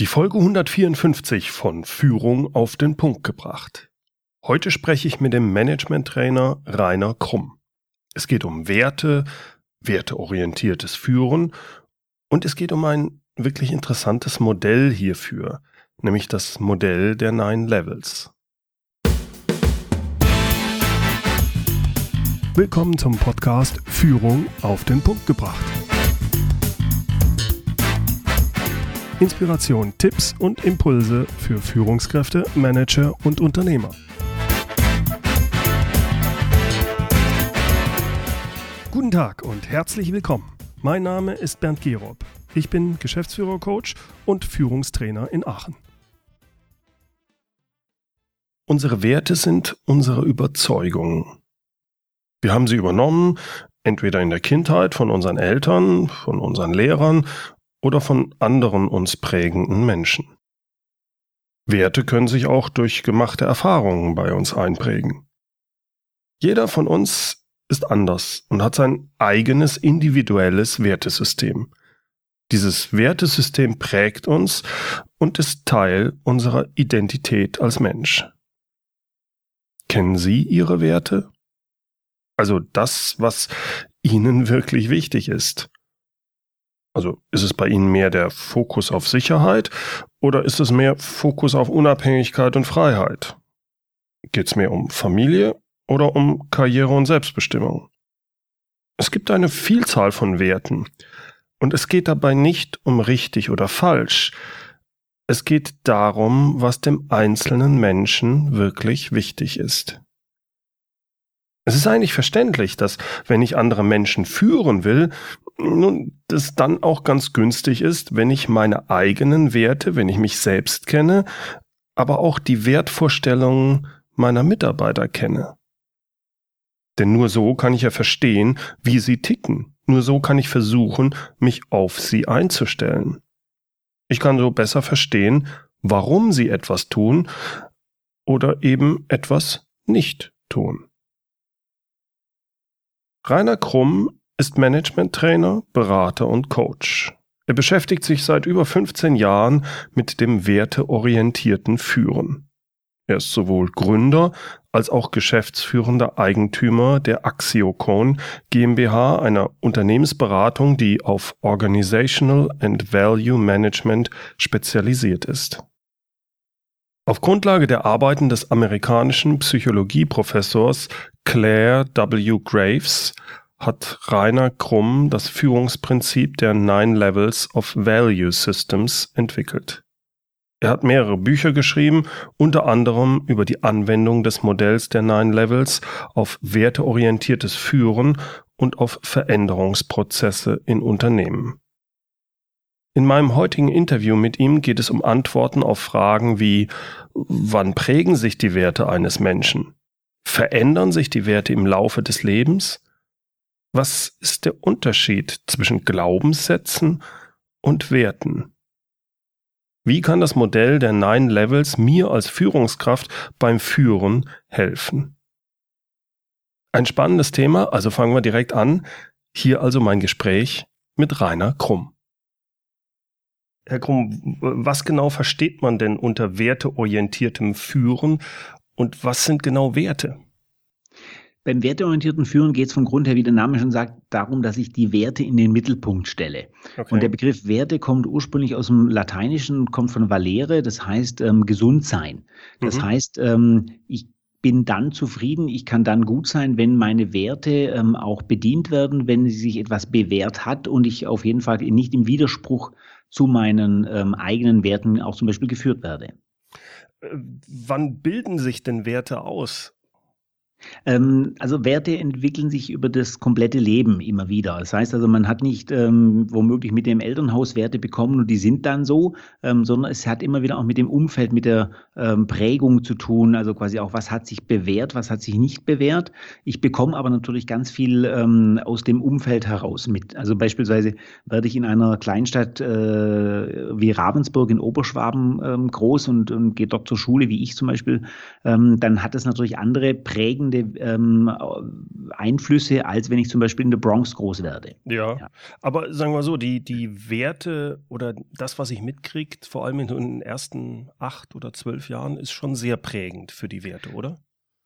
Die Folge 154 von Führung auf den Punkt gebracht. Heute spreche ich mit dem Management-Trainer Rainer Krumm. Es geht um Werte, werteorientiertes Führen und es geht um ein wirklich interessantes Modell hierfür, nämlich das Modell der Nine Levels. Willkommen zum Podcast Führung auf den Punkt gebracht. Inspiration, Tipps und Impulse für Führungskräfte, Manager und Unternehmer. Guten Tag und herzlich willkommen. Mein Name ist Bernd Gerob. Ich bin Geschäftsführer-Coach und Führungstrainer in Aachen. Unsere Werte sind unsere Überzeugungen. Wir haben sie übernommen, entweder in der Kindheit von unseren Eltern, von unseren Lehrern oder von anderen uns prägenden Menschen. Werte können sich auch durch gemachte Erfahrungen bei uns einprägen. Jeder von uns ist anders und hat sein eigenes individuelles Wertesystem. Dieses Wertesystem prägt uns und ist Teil unserer Identität als Mensch. Kennen Sie Ihre Werte? Also das, was Ihnen wirklich wichtig ist. Also ist es bei Ihnen mehr der Fokus auf Sicherheit oder ist es mehr Fokus auf Unabhängigkeit und Freiheit? Geht es mehr um Familie oder um Karriere und Selbstbestimmung? Es gibt eine Vielzahl von Werten und es geht dabei nicht um richtig oder falsch. Es geht darum, was dem einzelnen Menschen wirklich wichtig ist. Es ist eigentlich verständlich, dass wenn ich andere Menschen führen will, nun, das dann auch ganz günstig ist, wenn ich meine eigenen Werte, wenn ich mich selbst kenne, aber auch die Wertvorstellungen meiner Mitarbeiter kenne. Denn nur so kann ich ja verstehen, wie sie ticken. Nur so kann ich versuchen, mich auf sie einzustellen. Ich kann so besser verstehen, warum sie etwas tun oder eben etwas nicht tun. Rainer Krumm ist Management-Trainer, Berater und Coach. Er beschäftigt sich seit über 15 Jahren mit dem werteorientierten Führen. Er ist sowohl Gründer als auch geschäftsführender Eigentümer der Axiocon GmbH, einer Unternehmensberatung, die auf Organizational and Value Management spezialisiert ist. Auf Grundlage der Arbeiten des amerikanischen Psychologieprofessors Claire W. Graves hat Rainer Krumm das Führungsprinzip der Nine Levels of Value Systems entwickelt. Er hat mehrere Bücher geschrieben, unter anderem über die Anwendung des Modells der Nine Levels auf werteorientiertes Führen und auf Veränderungsprozesse in Unternehmen. In meinem heutigen Interview mit ihm geht es um Antworten auf Fragen wie wann prägen sich die Werte eines Menschen? Verändern sich die Werte im Laufe des Lebens? Was ist der Unterschied zwischen Glaubenssätzen und Werten? Wie kann das Modell der Nine Levels mir als Führungskraft beim Führen helfen? Ein spannendes Thema, also fangen wir direkt an. Hier also mein Gespräch mit Rainer Krumm. Herr Krumm, was genau versteht man denn unter werteorientiertem Führen und was sind genau Werte? Beim werteorientierten Führen geht es vom Grund her, wie der Name schon sagt, darum, dass ich die Werte in den Mittelpunkt stelle. Okay. Und der Begriff Werte kommt ursprünglich aus dem Lateinischen, kommt von valere, das heißt ähm, gesund sein. Das mhm. heißt, ähm, ich bin dann zufrieden, ich kann dann gut sein, wenn meine Werte ähm, auch bedient werden, wenn sich etwas bewährt hat und ich auf jeden Fall nicht im Widerspruch zu meinen ähm, eigenen Werten auch zum Beispiel geführt werde. Äh, wann bilden sich denn Werte aus? Ähm, also Werte entwickeln sich über das komplette Leben immer wieder. Das heißt also, man hat nicht ähm, womöglich mit dem Elternhaus Werte bekommen und die sind dann so, ähm, sondern es hat immer wieder auch mit dem Umfeld, mit der ähm, Prägung zu tun. Also quasi auch, was hat sich bewährt, was hat sich nicht bewährt. Ich bekomme aber natürlich ganz viel ähm, aus dem Umfeld heraus mit. Also beispielsweise werde ich in einer Kleinstadt äh, wie Ravensburg in Oberschwaben ähm, groß und, und gehe dort zur Schule, wie ich zum Beispiel, dann hat es natürlich andere Prägen prägende ähm, Einflüsse, als wenn ich zum Beispiel in der Bronx groß werde. Ja, ja. aber sagen wir so, die, die Werte oder das, was ich mitkriege, vor allem in den ersten acht oder zwölf Jahren, ist schon sehr prägend für die Werte, oder?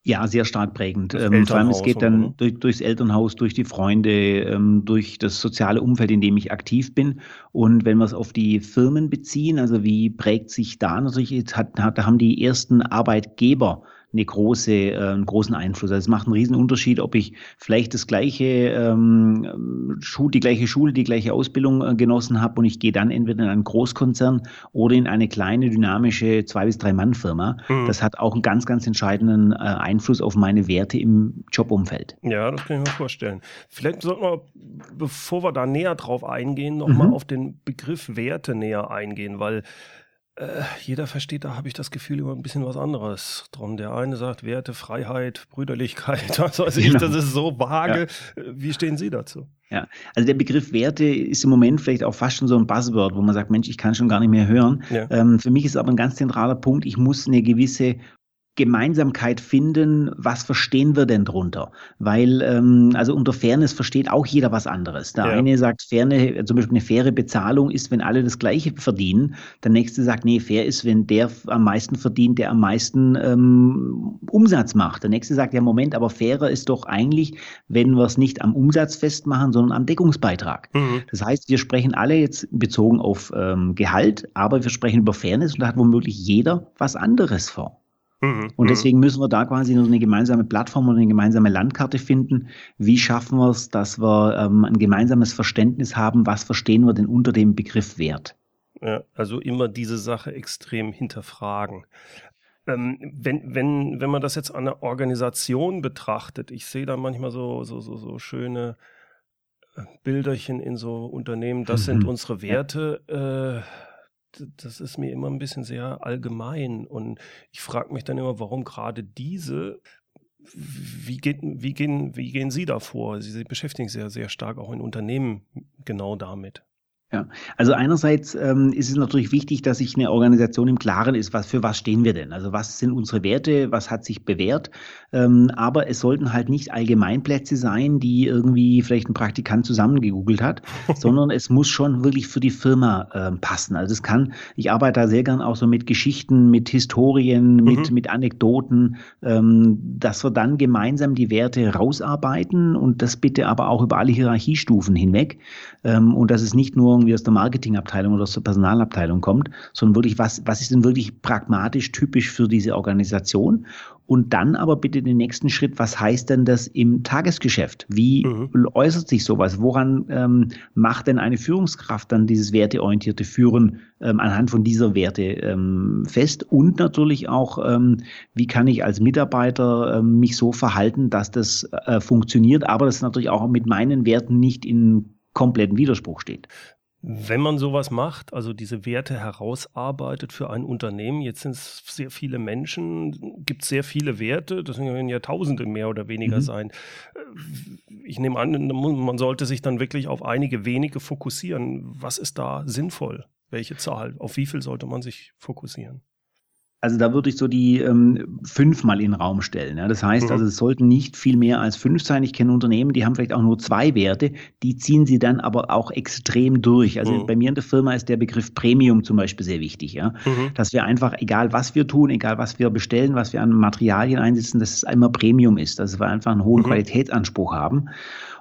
Ja, sehr stark prägend. Ähm, vor allem es geht dann durch, durchs Elternhaus, durch die Freunde, ähm, durch das soziale Umfeld, in dem ich aktiv bin. Und wenn wir es auf die Firmen beziehen, also wie prägt sich da natürlich, jetzt hat, hat, da haben die ersten Arbeitgeber eine große, äh, einen großen Einfluss. Also es macht einen riesen Unterschied, ob ich vielleicht das gleiche ähm, Schul, die gleiche Schule, die gleiche Ausbildung äh, genossen habe und ich gehe dann entweder in einen Großkonzern oder in eine kleine, dynamische zwei- bis drei Mann-Firma. Mhm. Das hat auch einen ganz, ganz entscheidenden äh, Einfluss auf meine Werte im Jobumfeld. Ja, das kann ich mir vorstellen. Vielleicht sollten wir, bevor wir da näher drauf eingehen, nochmal mhm. auf den Begriff Werte näher eingehen, weil äh, jeder versteht, da habe ich das Gefühl, über ein bisschen was anderes drum. Der eine sagt Werte, Freiheit, Brüderlichkeit, was weiß ich, genau. das ist so vage. Ja. Äh, wie stehen Sie dazu? Ja, also der Begriff Werte ist im Moment vielleicht auch fast schon so ein Buzzword, wo man sagt, Mensch, ich kann schon gar nicht mehr hören. Ja. Ähm, für mich ist aber ein ganz zentraler Punkt, ich muss eine gewisse Gemeinsamkeit finden, was verstehen wir denn drunter? Weil, ähm, also unter Fairness versteht auch jeder was anderes. Der ja. eine sagt, faire, zum Beispiel eine faire Bezahlung ist, wenn alle das Gleiche verdienen. Der nächste sagt, nee, fair ist, wenn der am meisten verdient, der am meisten ähm, Umsatz macht. Der nächste sagt, ja, Moment, aber fairer ist doch eigentlich, wenn wir es nicht am Umsatz festmachen, sondern am Deckungsbeitrag. Mhm. Das heißt, wir sprechen alle jetzt bezogen auf ähm, Gehalt, aber wir sprechen über Fairness und da hat womöglich jeder was anderes vor. Mhm, und mhm. deswegen müssen wir da quasi nur eine gemeinsame Plattform oder eine gemeinsame Landkarte finden. Wie schaffen wir es, dass wir ähm, ein gemeinsames Verständnis haben, was verstehen wir denn unter dem Begriff Wert? Ja, also immer diese Sache extrem hinterfragen. Ähm, wenn, wenn, wenn man das jetzt an einer Organisation betrachtet, ich sehe da manchmal so, so, so, so schöne äh, Bilderchen in so Unternehmen, das mhm. sind unsere Werte. Äh, das ist mir immer ein bisschen sehr allgemein. Und ich frage mich dann immer, warum gerade diese wie, geht, wie, gehen, wie gehen Sie da vor? Sie beschäftigen sich ja sehr stark auch in Unternehmen genau damit. Ja, also einerseits ähm, ist es natürlich wichtig, dass sich eine Organisation im Klaren ist, was für was stehen wir denn? Also was sind unsere Werte, was hat sich bewährt? Ähm, aber es sollten halt nicht Allgemeinplätze sein, die irgendwie vielleicht ein Praktikant zusammengegoogelt hat, sondern es muss schon wirklich für die Firma ähm, passen. Also es kann, ich arbeite da sehr gern auch so mit Geschichten, mit Historien, mhm. mit, mit Anekdoten, ähm, dass wir dann gemeinsam die Werte rausarbeiten und das bitte aber auch über alle Hierarchiestufen hinweg. Ähm, und dass es nicht nur irgendwie aus der Marketingabteilung oder aus der Personalabteilung kommt, sondern wirklich, was, was ist denn wirklich pragmatisch typisch für diese Organisation? Und dann aber bitte den nächsten Schritt, was heißt denn das im Tagesgeschäft? Wie mhm. äußert sich sowas? Woran ähm, macht denn eine Führungskraft dann dieses werteorientierte Führen ähm, anhand von dieser Werte ähm, fest? Und natürlich auch, ähm, wie kann ich als Mitarbeiter ähm, mich so verhalten, dass das äh, funktioniert, aber das natürlich auch mit meinen Werten nicht in kompletten Widerspruch steht. Wenn man sowas macht, also diese Werte herausarbeitet für ein Unternehmen, jetzt sind es sehr viele Menschen, gibt es sehr viele Werte, das werden ja Tausende mehr oder weniger mhm. sein. Ich nehme an, man sollte sich dann wirklich auf einige wenige fokussieren. Was ist da sinnvoll? Welche Zahl? Auf wie viel sollte man sich fokussieren? Also da würde ich so die ähm, fünf mal in den Raum stellen. Ja. Das heißt, mhm. also es sollten nicht viel mehr als fünf sein. Ich kenne Unternehmen, die haben vielleicht auch nur zwei Werte, die ziehen sie dann aber auch extrem durch. Also mhm. bei mir in der Firma ist der Begriff Premium zum Beispiel sehr wichtig, ja. Mhm. Dass wir einfach, egal was wir tun, egal was wir bestellen, was wir an Materialien einsetzen, dass es einmal Premium ist, dass wir einfach einen hohen mhm. Qualitätsanspruch haben.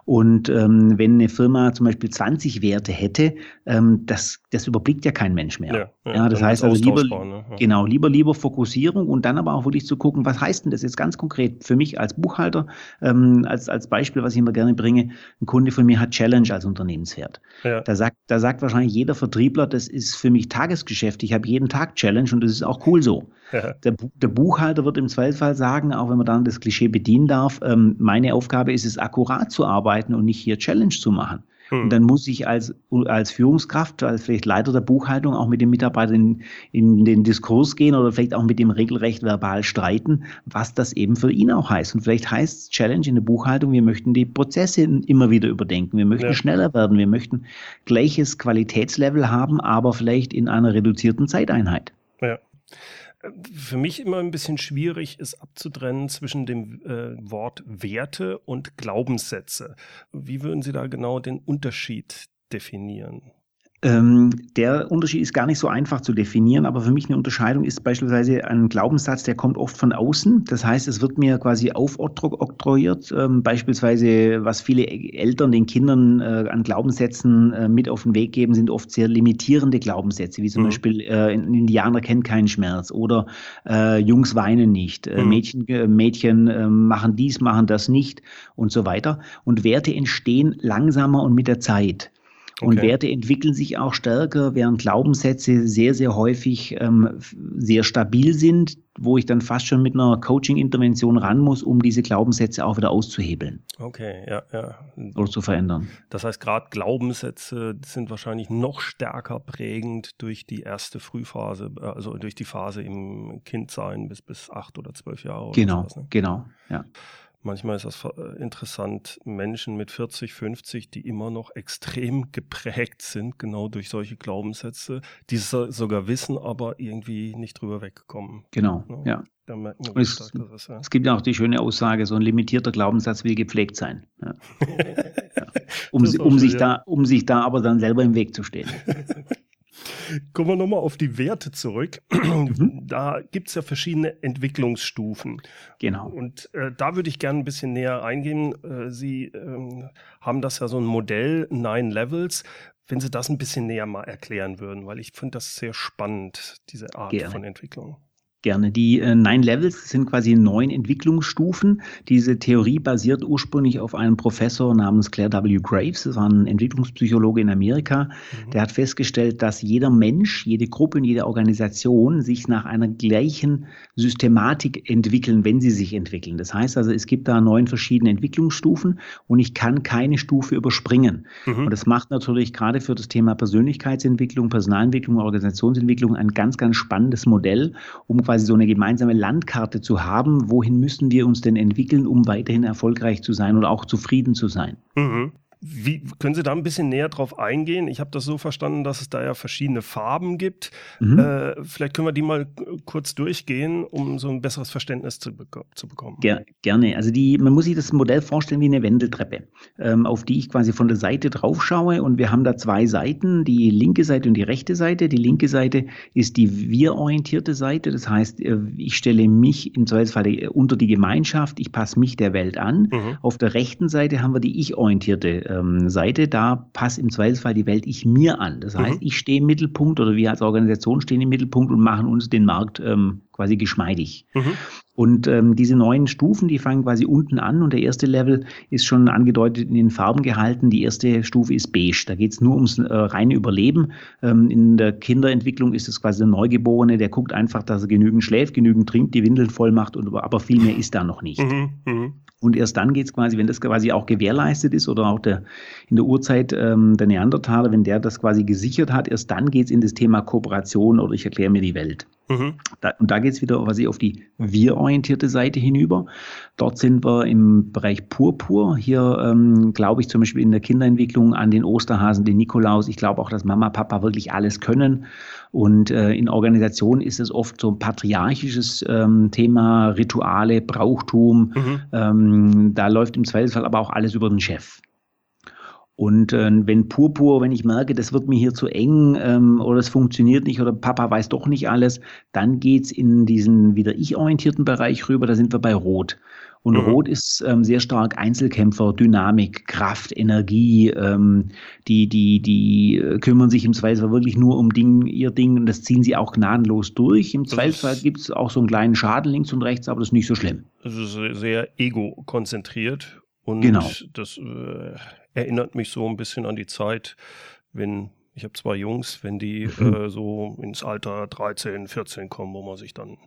Und ähm, wenn eine Firma zum Beispiel 20 Werte hätte, ähm, das, das überblickt ja kein Mensch mehr. Ja, ja, ja das heißt also lieber, ne? ja. genau, lieber, lieber Fokussierung und dann aber auch wirklich zu gucken, was heißt denn das jetzt ganz konkret für mich als Buchhalter, ähm, als, als Beispiel, was ich immer gerne bringe, ein Kunde von mir hat Challenge als Unternehmenswert. Ja. Da, sagt, da sagt wahrscheinlich jeder Vertriebler, das ist für mich Tagesgeschäft, ich habe jeden Tag Challenge und das ist auch cool so. Ja. Der, der, Buchhalter wird im Zweifelsfall sagen, auch wenn man dann das Klischee bedienen darf, ähm, meine Aufgabe ist es, akkurat zu arbeiten und nicht hier Challenge zu machen. Und hm. dann muss ich als, als Führungskraft, als vielleicht Leiter der Buchhaltung auch mit dem Mitarbeiter in, in den Diskurs gehen oder vielleicht auch mit dem regelrecht verbal streiten, was das eben für ihn auch heißt. Und vielleicht heißt Challenge in der Buchhaltung, wir möchten die Prozesse immer wieder überdenken. Wir möchten ja. schneller werden. Wir möchten gleiches Qualitätslevel haben, aber vielleicht in einer reduzierten Zeiteinheit. Ja. Für mich immer ein bisschen schwierig ist abzutrennen zwischen dem äh, Wort Werte und Glaubenssätze. Wie würden Sie da genau den Unterschied definieren? Ähm, der Unterschied ist gar nicht so einfach zu definieren, aber für mich eine Unterscheidung ist beispielsweise ein Glaubenssatz, der kommt oft von außen. Das heißt, es wird mir quasi aufoktroyiert, ähm, beispielsweise was viele Eltern den Kindern äh, an Glaubenssätzen äh, mit auf den Weg geben, sind oft sehr limitierende Glaubenssätze, wie zum mhm. Beispiel äh, ein Indianer kennt keinen Schmerz oder äh, Jungs weinen nicht, äh, mhm. Mädchen, äh, Mädchen machen dies, machen das nicht und so weiter. Und Werte entstehen langsamer und mit der Zeit. Und okay. Werte entwickeln sich auch stärker, während Glaubenssätze sehr, sehr häufig ähm, sehr stabil sind, wo ich dann fast schon mit einer Coaching-Intervention ran muss, um diese Glaubenssätze auch wieder auszuhebeln. Okay, ja, ja. Oder zu verändern. Das heißt, gerade Glaubenssätze sind wahrscheinlich noch stärker prägend durch die erste Frühphase, also durch die Phase im Kindsein bis, bis acht oder zwölf Jahre. Genau, sowas, ne? genau, ja. Manchmal ist das äh, interessant, Menschen mit 40, 50, die immer noch extrem geprägt sind, genau durch solche Glaubenssätze, die sogar wissen, aber irgendwie nicht drüber wegkommen. Genau, ja. ja. Man, es, ist, ja. es, gibt ja auch die schöne Aussage, so ein limitierter Glaubenssatz will gepflegt sein. Ja. um, um, sich da, um sich da aber dann selber im Weg zu stehen. Kommen wir nochmal auf die Werte zurück. Mhm. Da gibt es ja verschiedene Entwicklungsstufen. Genau. Und äh, da würde ich gerne ein bisschen näher eingehen. Äh, Sie ähm, haben das ja so ein Modell, Nine Levels. Wenn Sie das ein bisschen näher mal erklären würden, weil ich finde das sehr spannend, diese Art Gerne. von Entwicklung. Gerne. Die äh, Nine Levels sind quasi neun Entwicklungsstufen. Diese Theorie basiert ursprünglich auf einem Professor namens Claire W. Graves. Das war ein Entwicklungspsychologe in Amerika. Mhm. Der hat festgestellt, dass jeder Mensch, jede Gruppe und jede Organisation sich nach einer gleichen Systematik entwickeln, wenn sie sich entwickeln. Das heißt also, es gibt da neun verschiedene Entwicklungsstufen und ich kann keine Stufe überspringen. Mhm. Und das macht natürlich gerade für das Thema Persönlichkeitsentwicklung, Personalentwicklung, Organisationsentwicklung ein ganz, ganz spannendes Modell, um quasi so eine gemeinsame Landkarte zu haben, wohin müssen wir uns denn entwickeln, um weiterhin erfolgreich zu sein oder auch zufrieden zu sein. Mhm. Wie können Sie da ein bisschen näher drauf eingehen? Ich habe das so verstanden, dass es da ja verschiedene Farben gibt. Mhm. Äh, vielleicht können wir die mal kurz durchgehen, um so ein besseres Verständnis zu, beko zu bekommen. Ger gerne. Also die, man muss sich das Modell vorstellen wie eine Wendeltreppe, ähm, auf die ich quasi von der Seite drauf schaue. Und wir haben da zwei Seiten, die linke Seite und die rechte Seite. Die linke Seite ist die wir-orientierte Seite. Das heißt, äh, ich stelle mich im Zweifelsfall unter die Gemeinschaft, ich passe mich der Welt an. Mhm. Auf der rechten Seite haben wir die ich-orientierte ähm, Seite, da passt im Zweifelsfall die Welt ich mir an. Das heißt, mhm. ich stehe im Mittelpunkt oder wir als Organisation stehen im Mittelpunkt und machen uns den Markt ähm, quasi geschmeidig. Mhm. Und ähm, diese neuen Stufen, die fangen quasi unten an und der erste Level ist schon angedeutet in den Farben gehalten. Die erste Stufe ist beige. Da geht es nur ums äh, reine Überleben. Ähm, in der Kinderentwicklung ist es quasi der Neugeborene, der guckt einfach, dass er genügend schläft, genügend trinkt, die Windeln voll macht, und, aber viel mehr ist da noch nicht. Mhm, mh. Und erst dann geht es quasi, wenn das quasi auch gewährleistet ist oder auch der, in der Urzeit ähm, der Neandertaler, wenn der das quasi gesichert hat, erst dann geht es in das Thema Kooperation oder ich erkläre mir die Welt. Mhm. Da, und da geht es wieder quasi auf die wir-orientierte Seite hinüber. Dort sind wir im Bereich Purpur. Hier ähm, glaube ich zum Beispiel in der Kinderentwicklung an den Osterhasen, den Nikolaus. Ich glaube auch, dass Mama, Papa wirklich alles können. Und äh, in Organisationen ist es oft so ein patriarchisches ähm, Thema, Rituale, Brauchtum. Mhm. Ähm, da läuft im Zweifelsfall aber auch alles über den Chef. Und äh, wenn Purpur, wenn ich merke, das wird mir hier zu eng ähm, oder es funktioniert nicht oder Papa weiß doch nicht alles, dann geht's in diesen wieder ich-orientierten Bereich rüber, da sind wir bei Rot. Und mhm. Rot ist ähm, sehr stark Einzelkämpfer, Dynamik, Kraft, Energie. Ähm, die, die, die äh, kümmern sich im Zweifelsfall wirklich nur um Ding, ihr Ding und das ziehen sie auch gnadenlos durch. Im Zweifelsfall gibt es auch so einen kleinen Schaden links und rechts, aber das ist nicht so schlimm. Also sehr ego-konzentriert und genau. das äh, erinnert mich so ein bisschen an die Zeit, wenn ich habe zwei Jungs, wenn die mhm. äh, so ins Alter 13, 14 kommen, wo man sich dann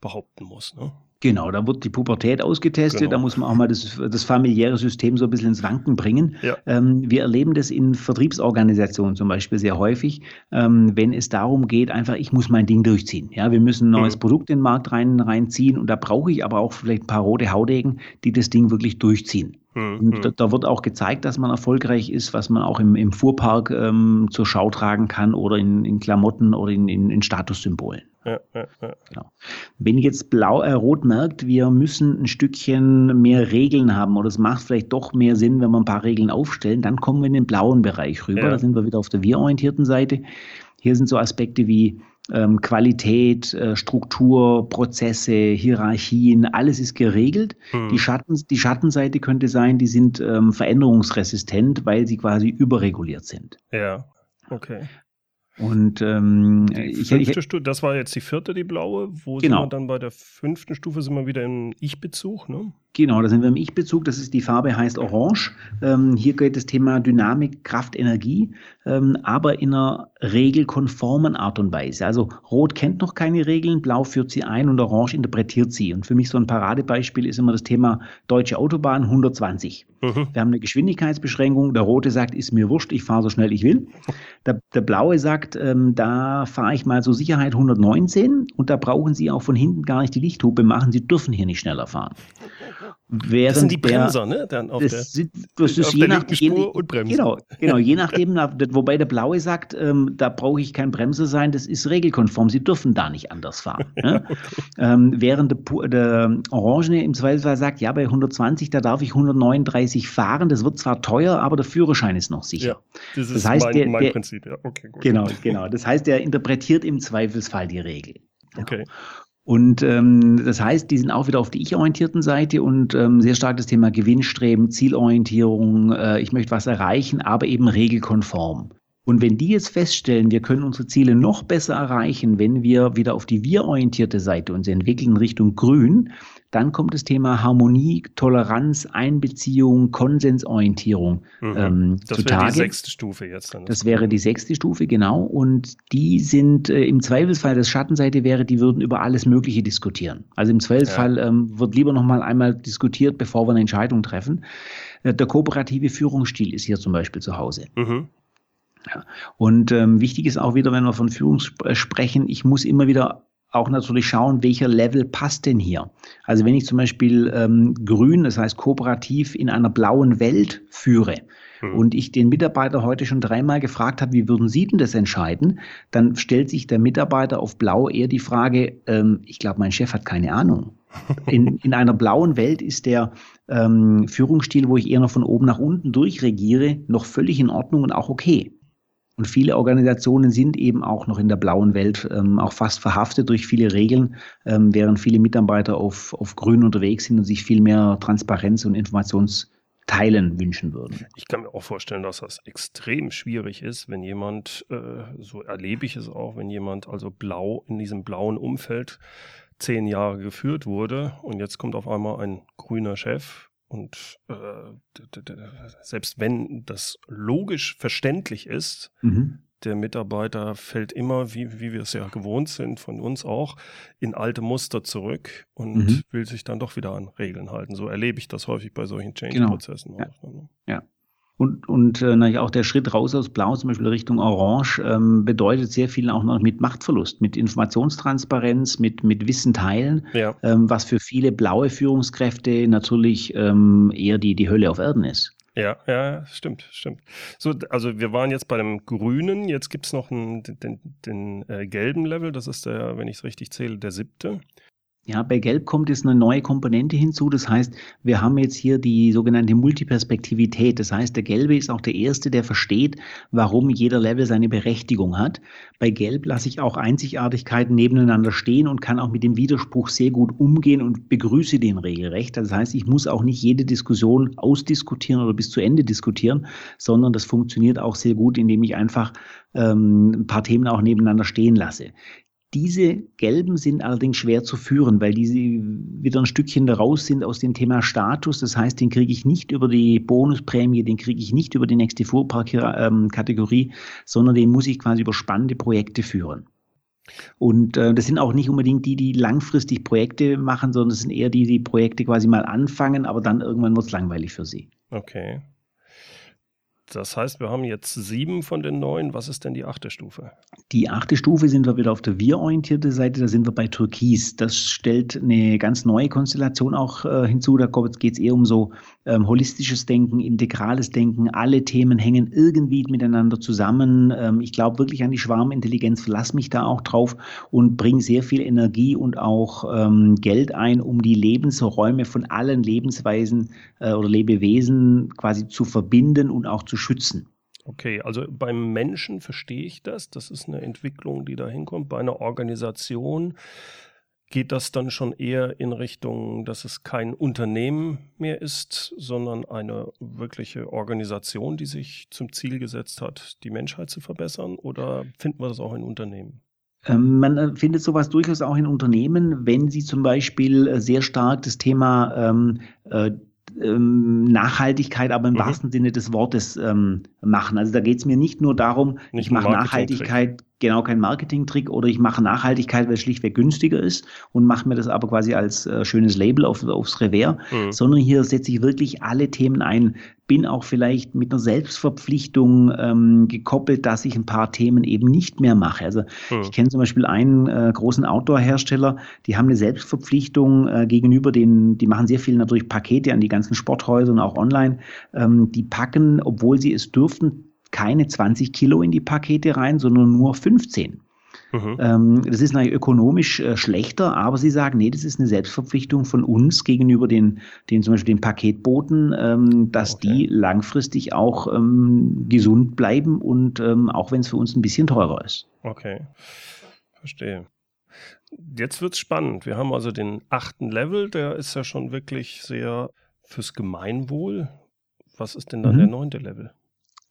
behaupten muss. Ne? Genau, da wird die Pubertät ausgetestet, genau. da muss man auch mal das, das, familiäre System so ein bisschen ins Wanken bringen. Ja. Ähm, wir erleben das in Vertriebsorganisationen zum Beispiel sehr häufig, ähm, wenn es darum geht, einfach, ich muss mein Ding durchziehen. Ja, wir müssen ein neues mhm. Produkt in den Markt rein, reinziehen und da brauche ich aber auch vielleicht ein paar rote Haudegen, die das Ding wirklich durchziehen. Mhm. Und da, da, wird auch gezeigt, dass man erfolgreich ist, was man auch im, im Fuhrpark ähm, zur Schau tragen kann oder in, in Klamotten oder in, in, in Statussymbolen. Ja, ja, ja. Genau. Wenn jetzt blau, äh, rot merkt, wir müssen ein Stückchen mehr Regeln haben oder es macht vielleicht doch mehr Sinn, wenn wir ein paar Regeln aufstellen, dann kommen wir in den blauen Bereich rüber. Da sind wir wieder auf der wir-orientierten Seite. Hier sind so Aspekte wie ähm, Qualität, äh, Struktur, Prozesse, Hierarchien, alles ist geregelt. Hm. Die, Schatten, die Schattenseite könnte sein, die sind ähm, veränderungsresistent, weil sie quasi überreguliert sind. Ja, okay. Und ähm, ich, ich, Stufe, das war jetzt die vierte, die blaue. Wo genau. sind wir dann bei der fünften Stufe? Sind wir wieder im Ich-Bezug, ne? Genau, da sind wir im Ich-Bezug. Das ist die Farbe heißt Orange. Ähm, hier geht das Thema Dynamik, Kraft, Energie, ähm, aber in einer regelkonformen Art und Weise. Also Rot kennt noch keine Regeln, Blau führt sie ein und Orange interpretiert sie. Und für mich so ein Paradebeispiel ist immer das Thema deutsche Autobahn 120. Mhm. Wir haben eine Geschwindigkeitsbeschränkung. Der Rote sagt, ist mir wurscht, ich fahre so schnell ich will. Der, der Blaue sagt, ähm, da fahre ich mal zur Sicherheit 119 und da brauchen Sie auch von hinten gar nicht die Lichthupe machen. Sie dürfen hier nicht schneller fahren. Während das sind die Bremser, der, ne? Dann auf das, der, sind, das ist je nach, je, und Bremsen. Genau, genau, je nachdem, wobei der Blaue sagt, ähm, da brauche ich kein Bremser sein, das ist regelkonform, Sie dürfen da nicht anders fahren. Ne? okay. ähm, während der, der Orangene im Zweifelsfall sagt, ja, bei 120, da darf ich 139 fahren, das wird zwar teuer, aber der Führerschein ist noch sicher. Ja, das ist das heißt, mein, der, mein Prinzip, ja. Okay, gut. Genau, genau. Das heißt, er interpretiert im Zweifelsfall die Regel. Okay. Und ähm, das heißt, die sind auch wieder auf die ich-orientierten Seite und ähm, sehr stark das Thema Gewinnstreben, Zielorientierung, äh, ich möchte was erreichen, aber eben regelkonform. Und wenn die jetzt feststellen, wir können unsere Ziele noch besser erreichen, wenn wir wieder auf die wir-orientierte Seite uns entwickeln Richtung Grün, dann kommt das Thema Harmonie, Toleranz, Einbeziehung, Konsensorientierung mhm. ähm, das wäre die sechste Stufe jetzt. Dann das wäre die sechste Stufe, genau. Und die sind äh, im Zweifelsfall, das Schattenseite wäre, die würden über alles Mögliche diskutieren. Also im Zweifelsfall ja. ähm, wird lieber nochmal einmal diskutiert, bevor wir eine Entscheidung treffen. Äh, der kooperative Führungsstil ist hier zum Beispiel zu Hause. Mhm. Ja. Und ähm, wichtig ist auch wieder, wenn wir von Führung sp sprechen, ich muss immer wieder auch natürlich schauen, welcher Level passt denn hier. Also wenn ich zum Beispiel ähm, grün, das heißt kooperativ in einer blauen Welt führe mhm. und ich den Mitarbeiter heute schon dreimal gefragt habe, wie würden Sie denn das entscheiden, dann stellt sich der Mitarbeiter auf blau eher die Frage, ähm, ich glaube, mein Chef hat keine Ahnung. In, in einer blauen Welt ist der ähm, Führungsstil, wo ich eher noch von oben nach unten durchregiere, noch völlig in Ordnung und auch okay. Und viele Organisationen sind eben auch noch in der blauen Welt ähm, auch fast verhaftet durch viele Regeln, ähm, während viele Mitarbeiter auf, auf grün unterwegs sind und sich viel mehr Transparenz und Informationsteilen wünschen würden. Ich kann mir auch vorstellen, dass das extrem schwierig ist, wenn jemand, äh, so erlebe ich es auch, wenn jemand also blau in diesem blauen Umfeld zehn Jahre geführt wurde und jetzt kommt auf einmal ein grüner Chef und äh, selbst wenn das logisch verständlich ist, mhm. der Mitarbeiter fällt immer, wie, wie wir es ja gewohnt sind, von uns auch, in alte Muster zurück und mhm. will sich dann doch wieder an Regeln halten. So erlebe ich das häufig bei solchen genau. Change-Prozessen. Genau. Ja. Ne? ja. Und, und äh, auch der Schritt raus aus Blau, zum Beispiel Richtung Orange, ähm, bedeutet sehr viel auch noch mit Machtverlust, mit Informationstransparenz, mit, mit Wissen teilen, ja. ähm, was für viele blaue Führungskräfte natürlich ähm, eher die, die Hölle auf Erden ist. Ja, ja, stimmt, stimmt. So, also wir waren jetzt bei dem grünen, jetzt gibt es noch einen, den, den, den äh, gelben Level, das ist der, wenn ich es richtig zähle, der siebte. Ja, bei Gelb kommt jetzt eine neue Komponente hinzu. Das heißt, wir haben jetzt hier die sogenannte Multiperspektivität. Das heißt, der Gelbe ist auch der Erste, der versteht, warum jeder Level seine Berechtigung hat. Bei Gelb lasse ich auch Einzigartigkeiten nebeneinander stehen und kann auch mit dem Widerspruch sehr gut umgehen und begrüße den regelrecht. Das heißt, ich muss auch nicht jede Diskussion ausdiskutieren oder bis zu Ende diskutieren, sondern das funktioniert auch sehr gut, indem ich einfach ähm, ein paar Themen auch nebeneinander stehen lasse. Diese gelben sind allerdings schwer zu führen, weil diese wieder ein Stückchen raus sind aus dem Thema Status. Das heißt, den kriege ich nicht über die Bonusprämie, den kriege ich nicht über die nächste Fuhrpark-Kategorie, sondern den muss ich quasi über spannende Projekte führen. Und äh, das sind auch nicht unbedingt die, die langfristig Projekte machen, sondern das sind eher die, die Projekte quasi mal anfangen, aber dann irgendwann wird es langweilig für sie. Okay. Das heißt, wir haben jetzt sieben von den neun. Was ist denn die achte Stufe? Die achte Stufe sind wir wieder auf der wir-orientierte Seite. Da sind wir bei Türkis. Das stellt eine ganz neue Konstellation auch äh, hinzu. Da geht es eher um so ähm, holistisches Denken, integrales Denken, alle Themen hängen irgendwie miteinander zusammen. Ähm, ich glaube wirklich an die Schwarmintelligenz, verlass mich da auch drauf und bringe sehr viel Energie und auch ähm, Geld ein, um die Lebensräume von allen Lebensweisen äh, oder Lebewesen quasi zu verbinden und auch zu schützen. Okay, also beim Menschen verstehe ich das. Das ist eine Entwicklung, die da hinkommt. Bei einer Organisation geht das dann schon eher in Richtung, dass es kein Unternehmen mehr ist, sondern eine wirkliche Organisation, die sich zum Ziel gesetzt hat, die Menschheit zu verbessern? Oder finden wir das auch in Unternehmen? Ähm, man äh, findet sowas durchaus auch in Unternehmen, wenn sie zum Beispiel äh, sehr stark das Thema ähm, äh, ähm, Nachhaltigkeit, aber im mhm. wahrsten Sinne des Wortes ähm, machen. Also da geht es mir nicht nur darum, nicht ich mache Nachhaltigkeit genau kein Marketing-Trick oder ich mache Nachhaltigkeit, weil es schlichtweg günstiger ist und mache mir das aber quasi als äh, schönes Label auf, aufs Revers, mhm. sondern hier setze ich wirklich alle Themen ein. Bin auch vielleicht mit einer Selbstverpflichtung ähm, gekoppelt, dass ich ein paar Themen eben nicht mehr mache. Also mhm. ich kenne zum Beispiel einen äh, großen Outdoor-Hersteller, die haben eine Selbstverpflichtung äh, gegenüber den, die machen sehr viel natürlich Pakete an die ganzen Sporthäuser und auch online. Ähm, die packen, obwohl sie es dürften, keine 20 Kilo in die Pakete rein, sondern nur 15. Mhm. Ähm, das ist natürlich ökonomisch äh, schlechter, aber sie sagen, nee, das ist eine Selbstverpflichtung von uns gegenüber den, den zum Beispiel den Paketboten, ähm, dass okay. die langfristig auch ähm, gesund bleiben und auch wenn es für uns ein bisschen teurer ist. Okay, verstehe. Jetzt wird es spannend. Wir haben also den achten Level, der ist ja schon wirklich sehr fürs Gemeinwohl. Was ist denn dann mhm. der neunte Level?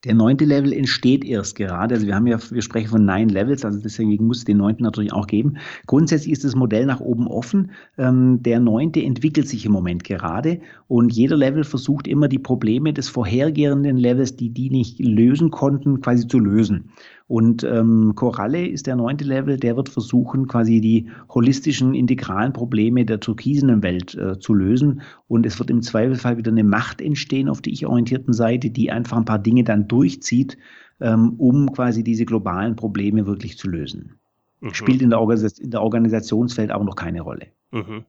Der neunte Level entsteht erst gerade. Also wir haben ja, wir sprechen von nine Levels, also deswegen muss es den neunten natürlich auch geben. Grundsätzlich ist das Modell nach oben offen. Ähm, der neunte entwickelt sich im Moment gerade und jeder Level versucht immer die Probleme des vorhergehenden Levels, die die nicht lösen konnten, quasi zu lösen. Und ähm, Coralle ist der neunte Level, der wird versuchen, quasi die holistischen, integralen Probleme der türkisenen Welt äh, zu lösen. Und es wird im Zweifelsfall wieder eine Macht entstehen auf der ich-orientierten Seite, die einfach ein paar Dinge dann durchzieht, ähm, um quasi diese globalen Probleme wirklich zu lösen. Mhm. Spielt in der, Organis in der Organisationswelt aber noch keine Rolle. Mhm.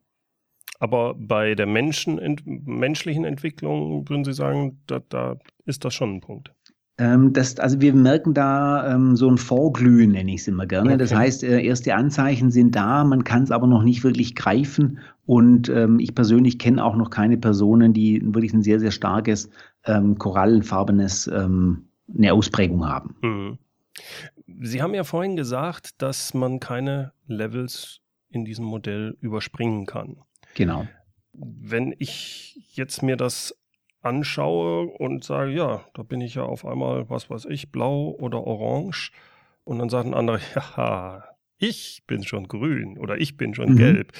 Aber bei der Menschen, ent menschlichen Entwicklung würden Sie sagen, da, da ist das schon ein Punkt. Ähm, das, also wir merken da ähm, so ein Vorglühen, nenne ich es immer gerne. Okay. Das heißt, äh, erste Anzeichen sind da, man kann es aber noch nicht wirklich greifen. Und ähm, ich persönlich kenne auch noch keine Personen, die wirklich ein sehr, sehr starkes ähm, korallenfarbenes ähm, eine Ausprägung haben. Mhm. Sie haben ja vorhin gesagt, dass man keine Levels in diesem Modell überspringen kann. Genau. Wenn ich jetzt mir das anschaue und sage, ja, da bin ich ja auf einmal, was weiß ich, blau oder orange. Und dann sagt ein anderer, ja, ich bin schon grün oder ich bin schon mhm. gelb.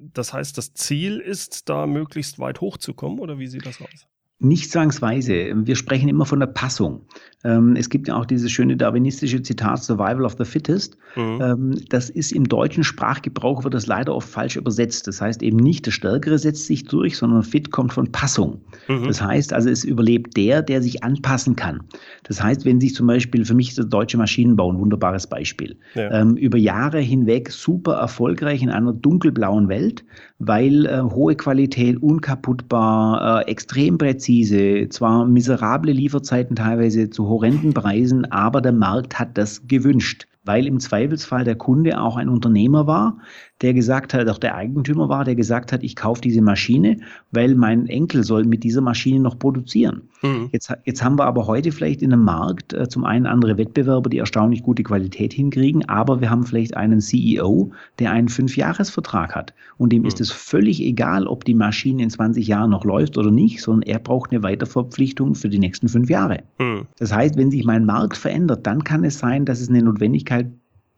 Das heißt, das Ziel ist, da möglichst weit hochzukommen oder wie sieht das aus? Nicht zwangsweise. Wir sprechen immer von der Passung. Ähm, es gibt ja auch dieses schöne darwinistische Zitat Survival of the Fittest. Mhm. Ähm, das ist im deutschen Sprachgebrauch wird das leider oft falsch übersetzt. Das heißt eben nicht, der Stärkere setzt sich durch, sondern Fit kommt von Passung. Mhm. Das heißt also, es überlebt der, der sich anpassen kann. Das heißt, wenn sich zum Beispiel, für mich ist der deutsche Maschinenbau ein wunderbares Beispiel, ja. Ähm, über Jahre hinweg super erfolgreich in einer dunkelblauen Welt, weil äh, hohe Qualität, unkaputtbar, äh, extrem präzise, zwar miserable Lieferzeiten teilweise zu horrenden Preisen, aber der Markt hat das gewünscht, weil im Zweifelsfall der Kunde auch ein Unternehmer war, der gesagt hat, auch der Eigentümer war, der gesagt hat, ich kaufe diese Maschine, weil mein Enkel soll mit dieser Maschine noch produzieren. Mhm. Jetzt, jetzt haben wir aber heute vielleicht in einem Markt äh, zum einen andere Wettbewerber, die erstaunlich gute Qualität hinkriegen, aber wir haben vielleicht einen CEO, der einen Fünfjahresvertrag hat und dem mhm. ist es völlig egal, ob die Maschine in 20 Jahren noch läuft oder nicht, sondern er braucht eine Weiterverpflichtung für die nächsten fünf Jahre. Mhm. Das heißt, wenn sich mein Markt verändert, dann kann es sein, dass es eine Notwendigkeit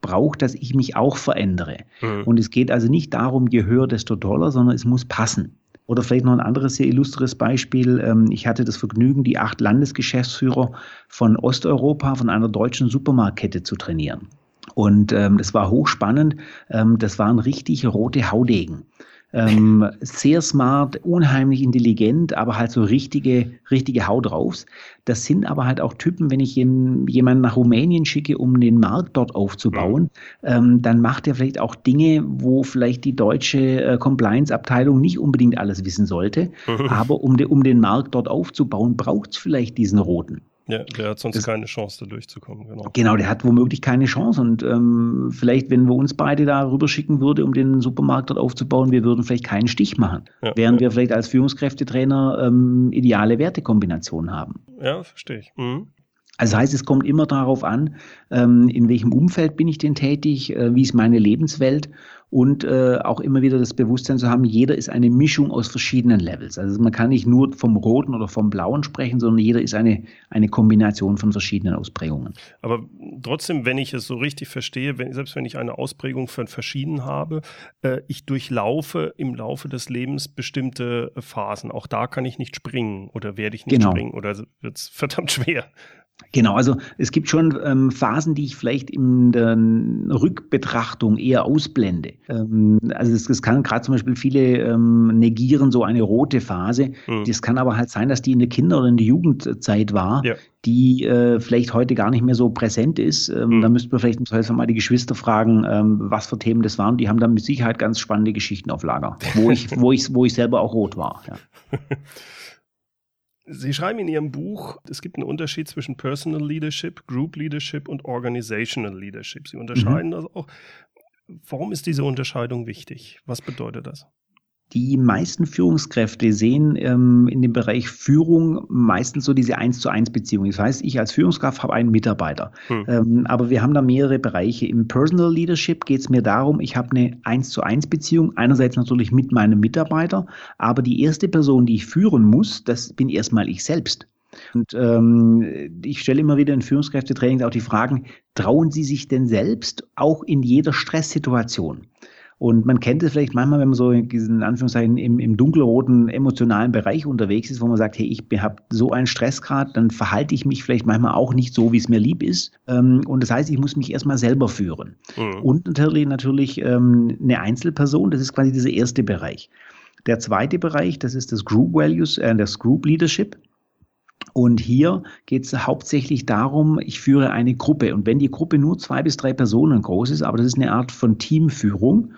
braucht, dass ich mich auch verändere. Mhm. Und es geht also nicht darum, je höher, desto toller, sondern es muss passen. Oder vielleicht noch ein anderes sehr illustres Beispiel. Ähm, ich hatte das Vergnügen, die acht Landesgeschäftsführer von Osteuropa, von einer deutschen Supermarktkette zu trainieren. Und ähm, das war hochspannend. Ähm, das waren richtig rote Haudegen. Ähm, sehr smart, unheimlich intelligent, aber halt so richtige, richtige Haut drauf. Das sind aber halt auch Typen, wenn ich jemanden nach Rumänien schicke, um den Markt dort aufzubauen, ähm, dann macht er vielleicht auch Dinge, wo vielleicht die deutsche äh, Compliance-Abteilung nicht unbedingt alles wissen sollte. Mhm. Aber um, de, um den Markt dort aufzubauen, braucht es vielleicht diesen roten. Ja, der hat sonst das, keine Chance, da durchzukommen. Genau. genau, der hat womöglich keine Chance. Und ähm, vielleicht, wenn wir uns beide da rüberschicken würden, um den Supermarkt dort aufzubauen, wir würden vielleicht keinen Stich machen. Ja, während ja. wir vielleicht als Führungskräftetrainer ähm, ideale Wertekombinationen haben. Ja, verstehe ich. Mhm. Also das heißt, es kommt immer darauf an, ähm, in welchem Umfeld bin ich denn tätig, äh, wie ist meine Lebenswelt und äh, auch immer wieder das Bewusstsein zu haben, jeder ist eine Mischung aus verschiedenen Levels. Also man kann nicht nur vom Roten oder vom Blauen sprechen, sondern jeder ist eine, eine Kombination von verschiedenen Ausprägungen. Aber trotzdem, wenn ich es so richtig verstehe, wenn, selbst wenn ich eine Ausprägung von verschieden habe, äh, ich durchlaufe im Laufe des Lebens bestimmte Phasen. Auch da kann ich nicht springen oder werde ich nicht genau. springen oder wird es verdammt schwer. Genau, also es gibt schon ähm, Phasen, die ich vielleicht in der Rückbetrachtung eher ausblende. Ähm, also es, es kann gerade zum Beispiel viele ähm, negieren so eine rote Phase. Mhm. Das kann aber halt sein, dass die in der Kinder- oder in der Jugendzeit war, ja. die äh, vielleicht heute gar nicht mehr so präsent ist. Ähm, mhm. Da müsste man vielleicht im Zweifelsfall mal die Geschwister fragen, ähm, was für Themen das waren. Die haben dann mit Sicherheit ganz spannende Geschichten auf Lager, wo ich, wo ich, wo ich selber auch rot war. Ja. Sie schreiben in Ihrem Buch, es gibt einen Unterschied zwischen Personal Leadership, Group Leadership und Organizational Leadership. Sie unterscheiden mhm. das auch. Warum ist diese Unterscheidung wichtig? Was bedeutet das? Die meisten Führungskräfte sehen ähm, in dem Bereich Führung meistens so diese eins zu eins Beziehung. Das heißt, ich als Führungskraft habe einen Mitarbeiter. Hm. Ähm, aber wir haben da mehrere Bereiche. Im Personal Leadership geht es mir darum, ich habe eine eins zu eins Beziehung. Einerseits natürlich mit meinem Mitarbeiter, aber die erste Person, die ich führen muss, das bin erstmal ich selbst. Und ähm, ich stelle immer wieder in Führungskräftetrainings auch die Fragen, trauen Sie sich denn selbst auch in jeder Stresssituation? Und man kennt es vielleicht manchmal, wenn man so in diesen Anführungszeichen im, im dunkelroten emotionalen Bereich unterwegs ist, wo man sagt, hey, ich habe so einen Stressgrad, dann verhalte ich mich vielleicht manchmal auch nicht so, wie es mir lieb ist. Ähm, und das heißt, ich muss mich erstmal selber führen. Mhm. Und natürlich, natürlich ähm, eine Einzelperson, das ist quasi dieser erste Bereich. Der zweite Bereich, das ist das Group Values, äh, das Group Leadership. Und hier geht es hauptsächlich darum, ich führe eine Gruppe. Und wenn die Gruppe nur zwei bis drei Personen groß ist, aber das ist eine Art von Teamführung,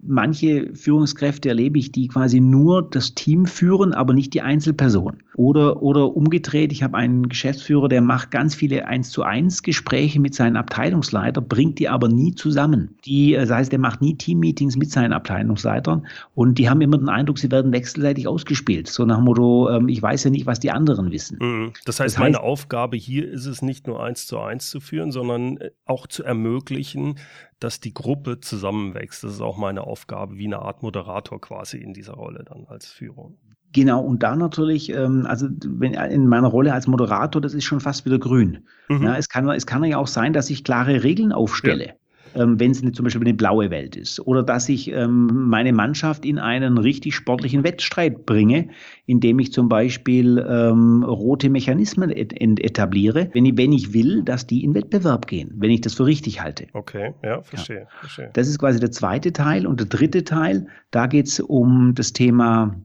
manche Führungskräfte erlebe ich, die quasi nur das Team führen, aber nicht die Einzelperson. Oder, oder umgedreht, ich habe einen Geschäftsführer, der macht ganz viele eins zu eins Gespräche mit seinen Abteilungsleitern, bringt die aber nie zusammen. Die, äh, das heißt, der macht nie Teammeetings mit seinen Abteilungsleitern und die haben immer den Eindruck, sie werden wechselseitig ausgespielt. So nach dem Motto, ähm, ich weiß ja nicht, was die anderen wissen. Mhm. Das heißt, das meine Aufgabe hier ist es nicht nur eins zu eins zu führen, sondern äh, auch zu ermöglichen, dass die Gruppe zusammenwächst. Das ist auch meine Aufgabe, wie eine Art Moderator quasi in dieser Rolle dann als Führung. Genau, und da natürlich, ähm, also wenn in meiner Rolle als Moderator, das ist schon fast wieder grün. Mhm. Ja, es, kann, es kann ja auch sein, dass ich klare Regeln aufstelle. Ja ähm, wenn es zum Beispiel eine blaue Welt ist. Oder dass ich ähm, meine Mannschaft in einen richtig sportlichen Wettstreit bringe, indem ich zum Beispiel ähm, rote Mechanismen et etabliere, wenn ich, wenn ich will, dass die in Wettbewerb gehen, wenn ich das für richtig halte. Okay, ja, verstehe. Ja. verstehe. Das ist quasi der zweite Teil. Und der dritte Teil, da geht es um das Thema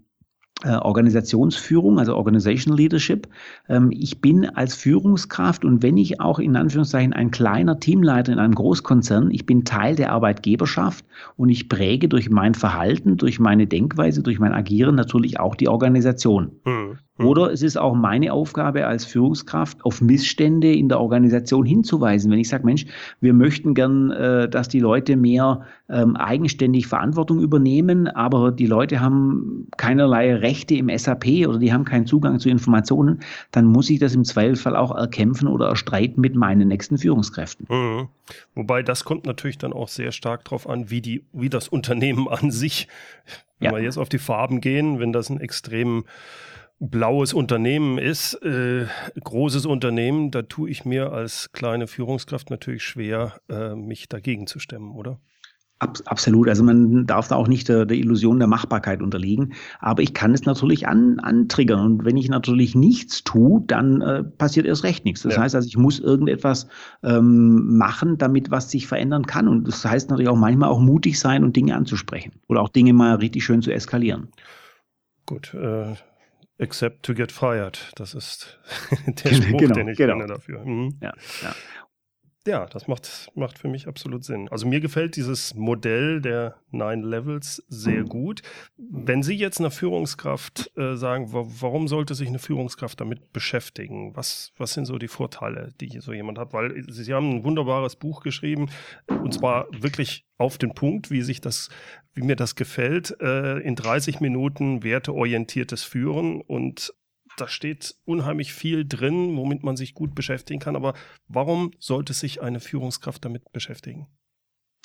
Organisationsführung, also Organizational Leadership. Ähm, ich bin als Führungskraft und wenn ich auch in Anführungszeichen ein kleiner Teamleiter in einem Großkonzern, ich bin Teil der Arbeitgeberschaft und ich präge durch mein Verhalten, durch meine Denkweise, durch mein Agieren natürlich auch die Organisation. Mhm. Mhm. Oder es ist auch meine Aufgabe als Führungskraft, auf Missstände in der Organisation hinzuweisen. Wenn ich sage, Mensch, wir möchten gern, äh, dass die Leute mehr ähm, eigenständig Verantwortung übernehmen, aber die Leute haben keinerlei Rechte im SAP oder die haben keinen Zugang zu Informationen, dann muss ich das im Zweifelsfall auch erkämpfen oder erstreiten mit meinen nächsten Führungskräften. Mhm. Wobei das kommt natürlich dann auch sehr stark darauf an, wie, die, wie das Unternehmen an sich, wenn ja. wir jetzt auf die Farben gehen, wenn das ein extrem blaues Unternehmen ist, äh, großes Unternehmen, da tue ich mir als kleine Führungskraft natürlich schwer, äh, mich dagegen zu stemmen, oder? Ab, absolut. Also man darf da auch nicht der, der, Illusion der Machbarkeit unterliegen. Aber ich kann es natürlich an, antriggern. Und wenn ich natürlich nichts tue, dann äh, passiert erst recht nichts. Das ja. heißt also, ich muss irgendetwas ähm, machen, damit was sich verändern kann. Und das heißt natürlich auch manchmal auch mutig sein und Dinge anzusprechen. Oder auch Dinge mal richtig schön zu eskalieren. Gut, äh, except to get fired. Das ist der Spruch, genau, den ich genau. kenne dafür. Mhm. Ja, ja. Ja, das macht, macht für mich absolut Sinn. Also mir gefällt dieses Modell der Nine Levels sehr gut. Wenn Sie jetzt einer Führungskraft äh, sagen, warum sollte sich eine Führungskraft damit beschäftigen? Was, was sind so die Vorteile, die so jemand hat? Weil Sie haben ein wunderbares Buch geschrieben und zwar wirklich auf den Punkt, wie sich das, wie mir das gefällt, äh, in 30 Minuten werteorientiertes Führen und da steht unheimlich viel drin, womit man sich gut beschäftigen kann. Aber warum sollte sich eine Führungskraft damit beschäftigen?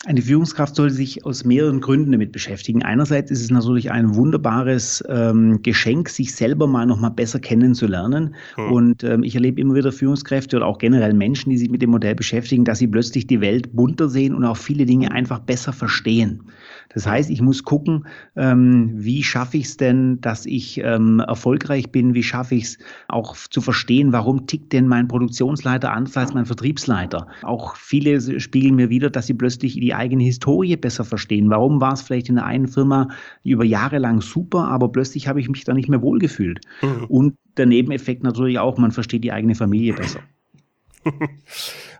Eine Führungskraft sollte sich aus mehreren Gründen damit beschäftigen. Einerseits ist es natürlich ein wunderbares ähm, Geschenk, sich selber mal noch mal besser kennenzulernen. Hm. Und ähm, ich erlebe immer wieder Führungskräfte oder auch generell Menschen, die sich mit dem Modell beschäftigen, dass sie plötzlich die Welt bunter sehen und auch viele Dinge einfach besser verstehen. Das heißt, ich muss gucken, ähm, wie schaffe ich es denn, dass ich ähm, erfolgreich bin? Wie schaffe ich es auch zu verstehen, warum tickt denn mein Produktionsleiter anders als mein Vertriebsleiter? Auch viele spiegeln mir wieder, dass sie plötzlich die eigene Historie besser verstehen. Warum war es vielleicht in der einen Firma über Jahre lang super, aber plötzlich habe ich mich da nicht mehr wohlgefühlt? Mhm. Und der Nebeneffekt natürlich auch, man versteht die eigene Familie besser.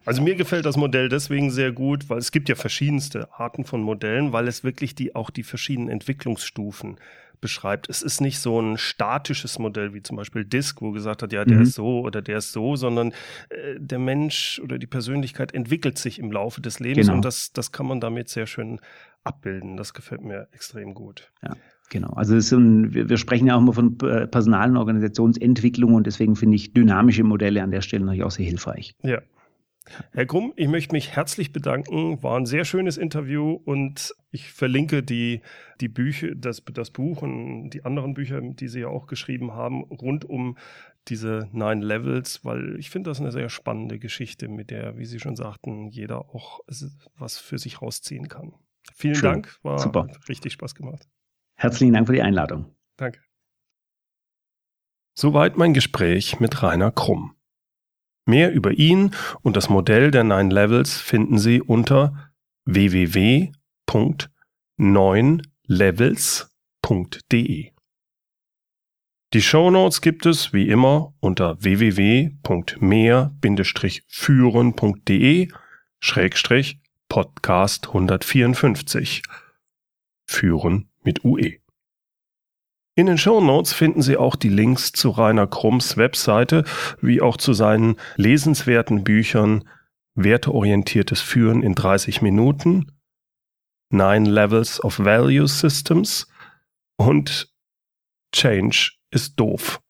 Also mir gefällt das Modell deswegen sehr gut, weil es gibt ja verschiedenste Arten von Modellen, weil es wirklich die auch die verschiedenen Entwicklungsstufen beschreibt. Es ist nicht so ein statisches Modell wie zum Beispiel Disk, wo gesagt hat, ja, der mhm. ist so oder der ist so, sondern äh, der Mensch oder die Persönlichkeit entwickelt sich im Laufe des Lebens genau. und das, das kann man damit sehr schön abbilden. Das gefällt mir extrem gut. Ja. Genau, also ein, wir, sprechen ja auch immer von äh, Personal- und Organisationsentwicklung und deswegen finde ich dynamische Modelle an der Stelle natürlich auch sehr hilfreich. Ja, Herr Grumm, ich möchte mich herzlich bedanken. War ein sehr schönes Interview und ich verlinke die, die Bücher, das, das Buch und die anderen Bücher, die Sie ja auch geschrieben haben, rund um diese Nine Levels, weil ich finde das eine sehr spannende Geschichte, mit der, wie Sie schon sagten, jeder auch was für sich rausziehen kann. Vielen Schön. Dank, war Super. richtig Spaß gemacht. Herzlichen Dank für die Einladung. Danke. Soweit mein Gespräch mit Rainer Krumm. Mehr über ihn und das Modell der Nine Levels finden Sie unter www.9levels.de. Die Show Notes gibt es wie immer unter www.mehr-führen.de Schrägstrich Podcast 154. Führen mit UE. In den Show Notes finden Sie auch die Links zu Rainer Krumms Webseite, wie auch zu seinen lesenswerten Büchern Werteorientiertes Führen in 30 Minuten, Nine Levels of Value Systems und Change ist doof.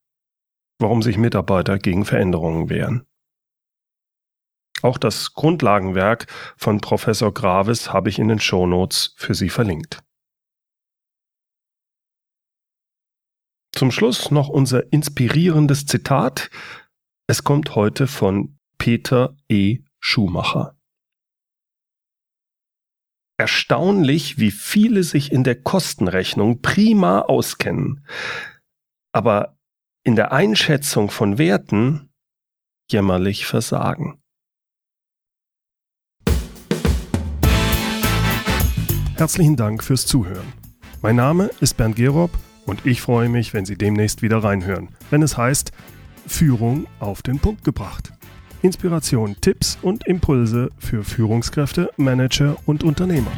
Warum sich Mitarbeiter gegen Veränderungen wehren. Auch das Grundlagenwerk von Professor Graves habe ich in den Show Notes für Sie verlinkt. Zum Schluss noch unser inspirierendes Zitat. Es kommt heute von Peter E. Schumacher. Erstaunlich, wie viele sich in der Kostenrechnung prima auskennen, aber in der Einschätzung von Werten jämmerlich versagen. Herzlichen Dank fürs Zuhören. Mein Name ist Bernd Gerob und ich freue mich, wenn Sie demnächst wieder reinhören, wenn es heißt Führung auf den Punkt gebracht. Inspiration, Tipps und Impulse für Führungskräfte, Manager und Unternehmer.